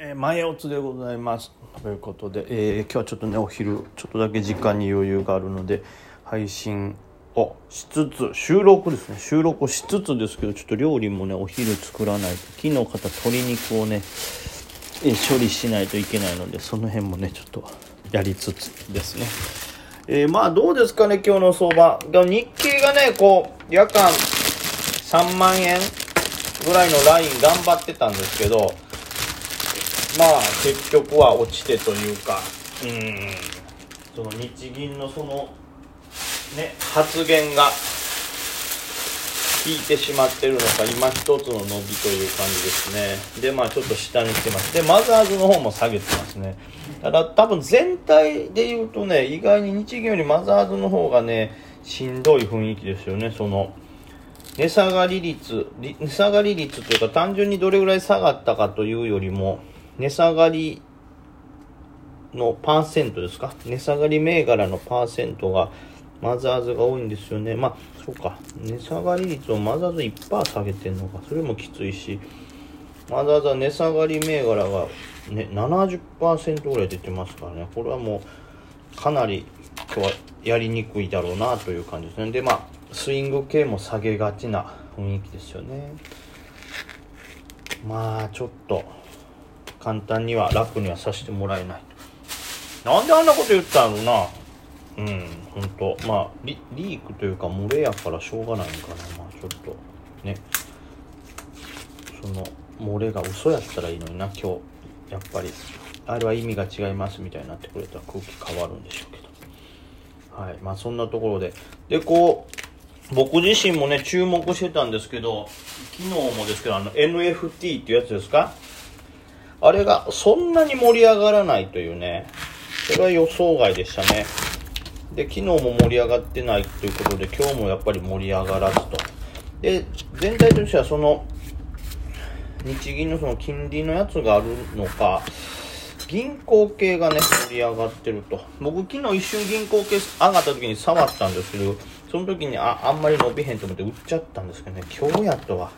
えー、前おつでございます。ということで、えー、今日はちょっとねお昼ちょっとだけ時間に余裕があるので配信をしつつ収録ですね。収録をしつつですけどちょっと料理もねお昼作らないと昨日買った鶏肉をね、えー、処理しないといけないのでその辺もねちょっとやりつつですね。えー、まあどうですかね今日の相場。日経がねこう夜間3万円ぐらいのライン頑張ってたんですけどまあ結局は落ちてというか。うん。その日銀のそのね発言が効いてしまってるのか今一つの伸びという感じですね。でまあちょっと下に来てます。でマザーズの方も下げてますね。ただ多分全体で言うとね意外に日銀よりマザーズの方がねしんどい雰囲気ですよね。その値下がり率値下がり率というか単純にどれぐらい下がったかというよりも値下がりのパーセントですか？値下がり銘柄のパーセントがマザーズが多いんですよね。まあ、そうか。値下がり率をマザーズ1%下げてんのか。それもきついし、マザーズは値下がり銘柄がね、70%ぐらい出てますからね。これはもう、かなり今日はやりにくいだろうなという感じですね。で、まあ、スイング系も下げがちな雰囲気ですよね。まあ、ちょっと、簡単には楽にはさせてもらえない。となんであんなこと言ったのな。うん本当まあリリークというか漏れやからしょうがないんかな。まあちょっとね。その漏れが嘘やったらいいのにな今日。やっぱりあれは意味が違いますみたいになってくれたら空気変わるんでしょうけど。はいまあそんなところで。でこう僕自身もね注目してたんですけど昨日もですけどあの NFT っていうやつですか？あれがそんなに盛り上がらないというね、それは予想外でしたね。で、昨日も盛り上がってないということで、今日もやっぱり盛り上がらずと。で、全体としてはその、日銀のその金利のやつがあるのか、銀行系がね、盛り上がってると。僕昨日一瞬銀行系上がった時に触ったんですけど、その時にあ、あんまり伸びへんと思って売っちゃったんですけどね、今日やとは。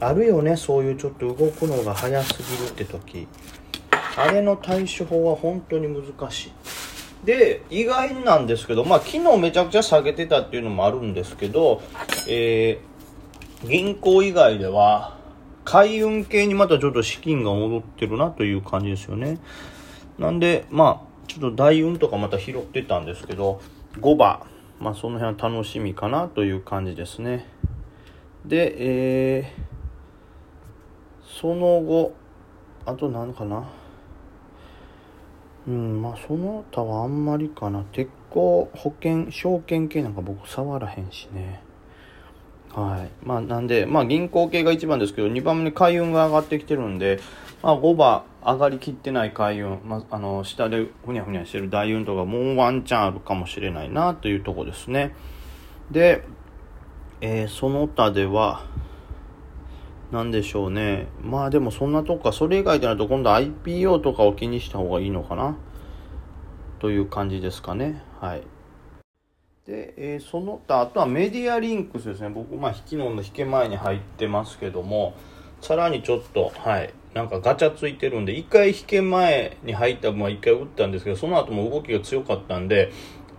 あるよねそういうちょっと動くのが早すぎるって時。あれの対処法は本当に難しい。で意外なんですけどまあ昨日めちゃくちゃ下げてたっていうのもあるんですけどえー、銀行以外では海運系にまたちょっと資金が戻ってるなという感じですよね。なんでまあちょっと大運とかまた拾ってたんですけど5番まあその辺は楽しみかなという感じですね。でえーその後あと何かな？うんまあその他はあんまりかな。鉄鋼保険証券系なんか僕触らへんしね。はい。まあなんでまあ銀行系が1番ですけど2番目に海運が上がってきてるんでまあ5番上がりきってない海運、まあ、あの下でふにゃふにゃしてる大運とかもうワンチャンあるかもしれないなというとこですね。で、えー、その他ではなんでしょうね。まあでもそんなとこか、それ以外でなると今度 IPO とかを気にした方がいいのかなという感じですかね。はい。で、えー、その他、あとはメディアリンクスですね。僕、まあ、引きのの引け前に入ってますけども、さらにちょっと、はい、なんかガチャついてるんで、一回引け前に入った分は一回打ったんですけど、その後も動きが強かったんで、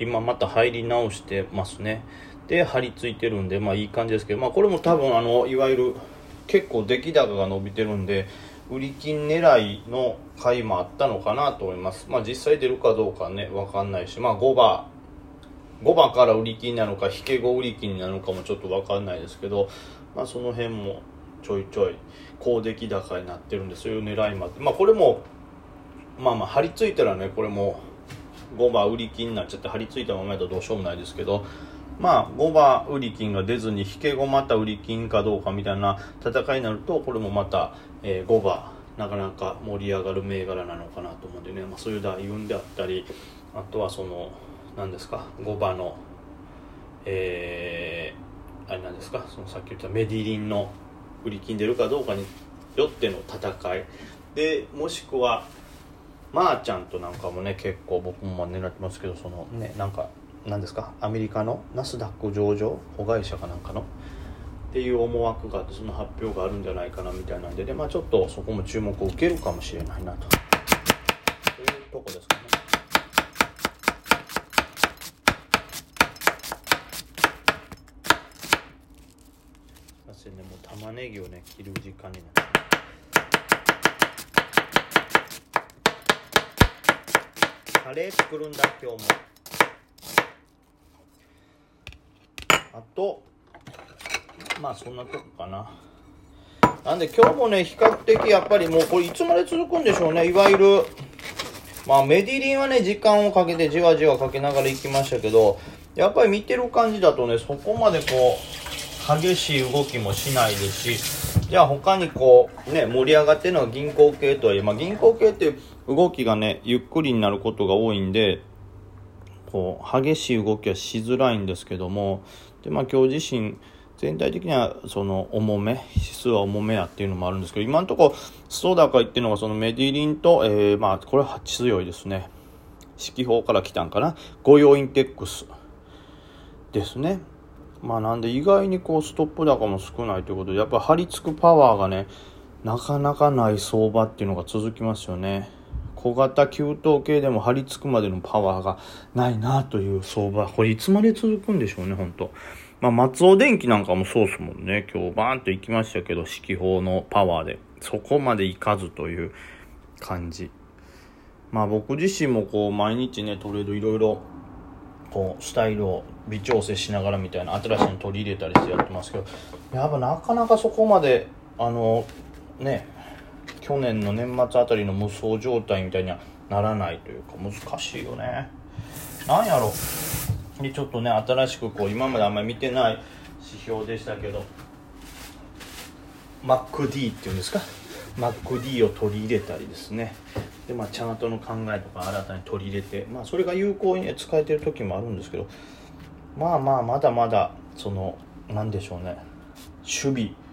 今また入り直してますね。で、張り付いてるんで、まあいい感じですけど、まあこれも多分あの、いわゆる、結構出来高が伸びてるんで売り金狙いの回もあったのかなと思います。まあ実際出るかどうかね分かんないしまあ5番。5番から売り金なのか引け後売り金なのかもちょっと分かんないですけどまあその辺もちょいちょい高出来高になってるんでそういう狙いもあってまあこれもまあまあ張り付いたらねこれも5番売り金になっちゃって張り付いたままやとどうしようもないですけどまあ、5番売り金が出ずに引け後また売り金かどうかみたいな戦いになるとこれもまた、えー、5番なかなか盛り上がる銘柄なのかなと思うんでね、まあ、そういう大運であったりあとはその何ですか5番のえー、あれなんですかそのさっき言ったメディリンの売り金出るかどうかによっての戦い。でもしくはまー、あ、ちゃんとなんかもね結構僕も狙ってますけどそのねなんか何ですか？アメリカの？ナスダック上場？子会社かなんかの？っていう思惑があってその発表があるんじゃないかなみたいなんでで、まあ、ちょっとそこも注目を受けるかもしれないなと。そういうとこですかね。すいませんねもう玉ねぎをね切る時間になって。カレー作るんだ今日も。あとまあそんなとこかな。なんで今日もね比較的やっぱりもうこれいつまで続くんでしょうねいわゆる。まあメディリンはね時間をかけてじわじわかけながら行きましたけどやっぱり見てる感じだとねそこまでこう激しい動きもしないですしじゃあ他にこうね盛り上がってるのは銀行系とはいえまあ銀行系って動きがねゆっくりになることが多いんでこう激しい動きはしづらいんですけどもでまあ今日自身全体的にはその重め指数は重めやっていうのもあるんですけど今のところスト高言っていうのがそのメディリンと、えー、まあこれは強いですね。指揮法から来たんかな。御用インテックスですね。まあなんで意外にこうストップ高も少ないということでやっぱ張り付くパワーがねなかなかない相場っていうのが続きますよね。小型給湯系でも張り付くまでのパワーがないなという相場これいつまで続くんでしょうね本当まあ、松尾電機なんかもそうですもんね。今日バーンと行きましたけど、指揮法のパワーで。そこまで行かずという感じ。まあ僕自身もこう、毎日ね、トレードいろいろ、こう、スタイルを微調整しながらみたいな、新しいの取り入れたりしてやってますけど、やっぱなかなかそこまで、あの、ね、去年の年末あたりの無双状態みたいにはならないというか、難しいよね。なんやろ。でちょっとね新しくこう今まであんまり見てない指標でしたけど MacD っていうんですか？MacD を取り入れたりですね。でまあチャートの考えとか新たに取り入れてまあそれが有効に使えてる時もあるんですけどまあまあまだまだその何でしょうね。守備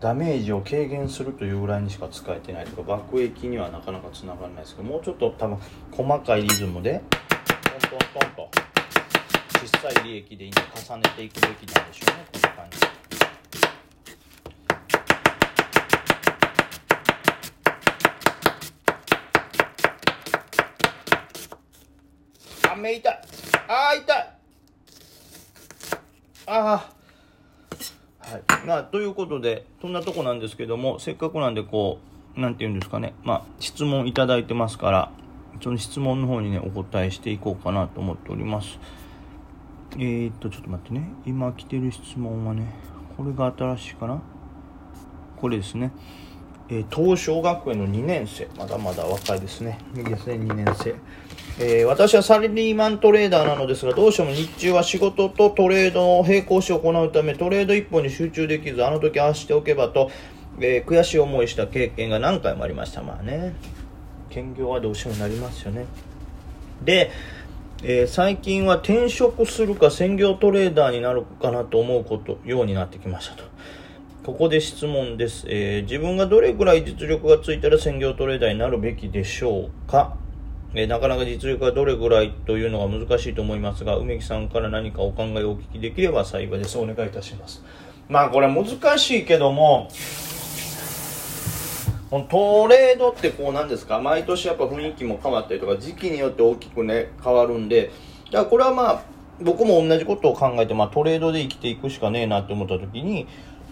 ダメージを軽減するというぐらいにしか使えてないとか爆撃にはなかなかつながらないですけどもうちょっと多分細かいリズムでトントントンと小さい利益で今重ねていくべきなんでしょうねこんな感じあ目痛い。あー痛い。ああはいまあということでそんなとこなんですけどもせっかくなんでこう何て言うんですかねまあ質問いただいてますからその質問の方にね、お答えしていこうかなと思っております。えー、っと、ちょっと待ってね。今来てる質問はね、これが新しいかな？これですね。えー、東小学園の2年生。まだまだ若いですね。いいですね、2年生。えー、私はサラリーマントレーダーなのですが、どうしても日中は仕事とトレードを並行して行うため、トレード一本に集中できず、あの時ああしておけばと、えー、悔しい思いした経験が何回もありました。まあね。兼業はどうしてもなりますよねで、えー、最近は転職するか専業トレーダーになるかなと思うことようになってきましたとここで質問です、えー、自分がどれくらい実力がついたら専業トレーダーになるべきでしょうか？えー、なかなか実力がどれぐらいというのが難しいと思いますが、梅木さんから何かお考えをお聞きできれば幸いです。お願いいたします。まあこれ難しいけども、トレードってこうなんですか？毎年やっぱ雰囲気も変わったりとか時期によって大きくね変わるんでだからこれはまあ僕も同じことを考えて、まあ、トレードで生きていくしかねえなって思った時に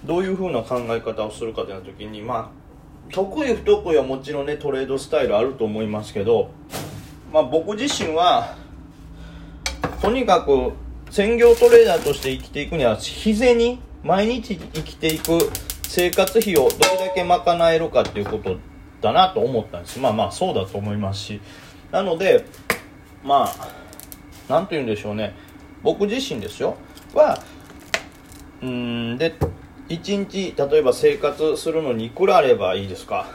どういう風な考え方をするかってなった時にまあ得意不得意はもちろんねトレードスタイルあると思いますけどまあ僕自身はとにかく専業トレーダーとして生きていくには日銭毎日生きていく生活費をどれだけ賄えるかっていうことだなと思ったんです。まあまあそうだと思いますし。なのでまあ何て言うんでしょうね。僕自身ですよ。はうんで1日例えば生活するのにいくらあればいいですか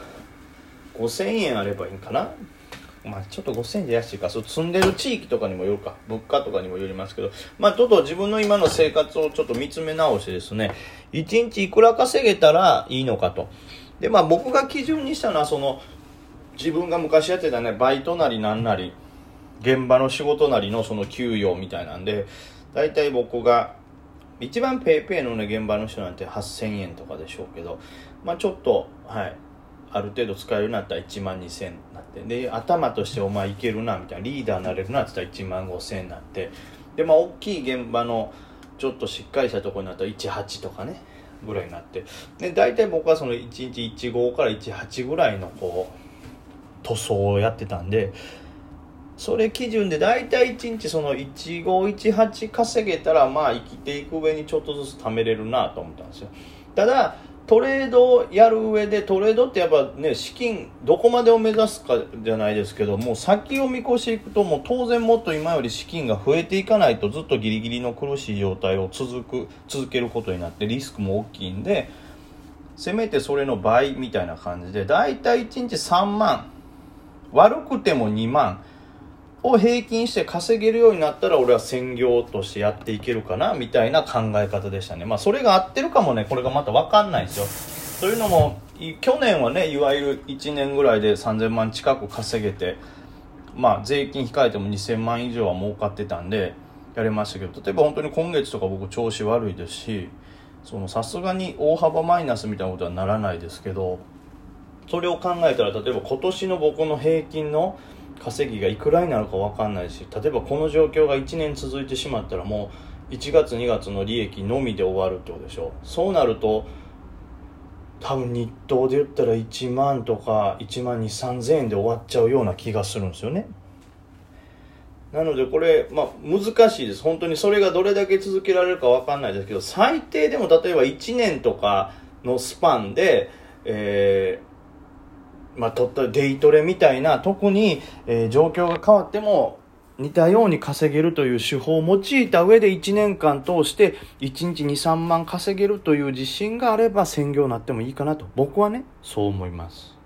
？5000円あればいいんかな？まあちょっと5000円で安いか、そう住んでる地域とかにもよるか、物価とかにもよりますけど、まあちょっと自分の今の生活をちょっと見つめ直してですね、1日いくら稼げたらいいのかと。で、まあ僕が基準にしたのは、その、自分が昔やってたね、バイトなりなんなり、現場の仕事なりのその給与みたいなんで、大体僕が、一番ペイペイのね現場の人なんて8000円とかでしょうけどまあちょっとはいある程度使えるようになったら1万2000円になってで頭としてお前いけるなみたいなリーダーになれるなって言ったら1万5000円になってでまあ大きい現場のちょっとしっかりしたところになったら18とかねぐらいになってで大体僕はその1日15から18ぐらいのこう塗装をやってたんでそれ基準で大体1日その1518稼げたらまあ生きていく上にちょっとずつ貯めれるなと思ったんですよ。ただトレードをやる上でトレードってやっぱね資金どこまでを目指すかじゃないですけども先を見越していくともう当然もっと今より資金が増えていかないとずっとギリギリの苦しい状態を続く続けることになってリスクも大きいんでせめてそれの倍みたいな感じでだいたい1日3万悪くても2万を平均して稼げるようになったら俺は専業としてやっていけるかなみたいな考え方でしたね。まあそれが合ってるかもねこれがまた分かんないんですよ。というのも去年はねいわゆる1年ぐらいで3000万近く稼げてまあ税金控えても2000万以上は儲かってたんでやれましたけど例えば本当に今月とか僕調子悪いですしそのさすがに大幅マイナスみたいなことはならないですけどそれを考えたら例えば今年の僕の平均の稼ぎがいくらになるか分かんないし例えばこの状況が1年続いてしまったらもう1月2月の利益のみで終わるってことでしょ。そうなると多分日当で言ったら1万とか1万2 3 0 0円で終わっちゃうような気がするんですよね。なのでこれ、まあ、難しいです。本当にそれがどれだけ続けられるか分かんないですけど最低でも例えば1年とかのスパンで、えーまあ、とったデイトレみたいな特に、えー、状況が変わっても似たように稼げるという手法を用いた上で1年間通して1日23万稼げるという自信があれば専業になってもいいかなと僕はねそう思います。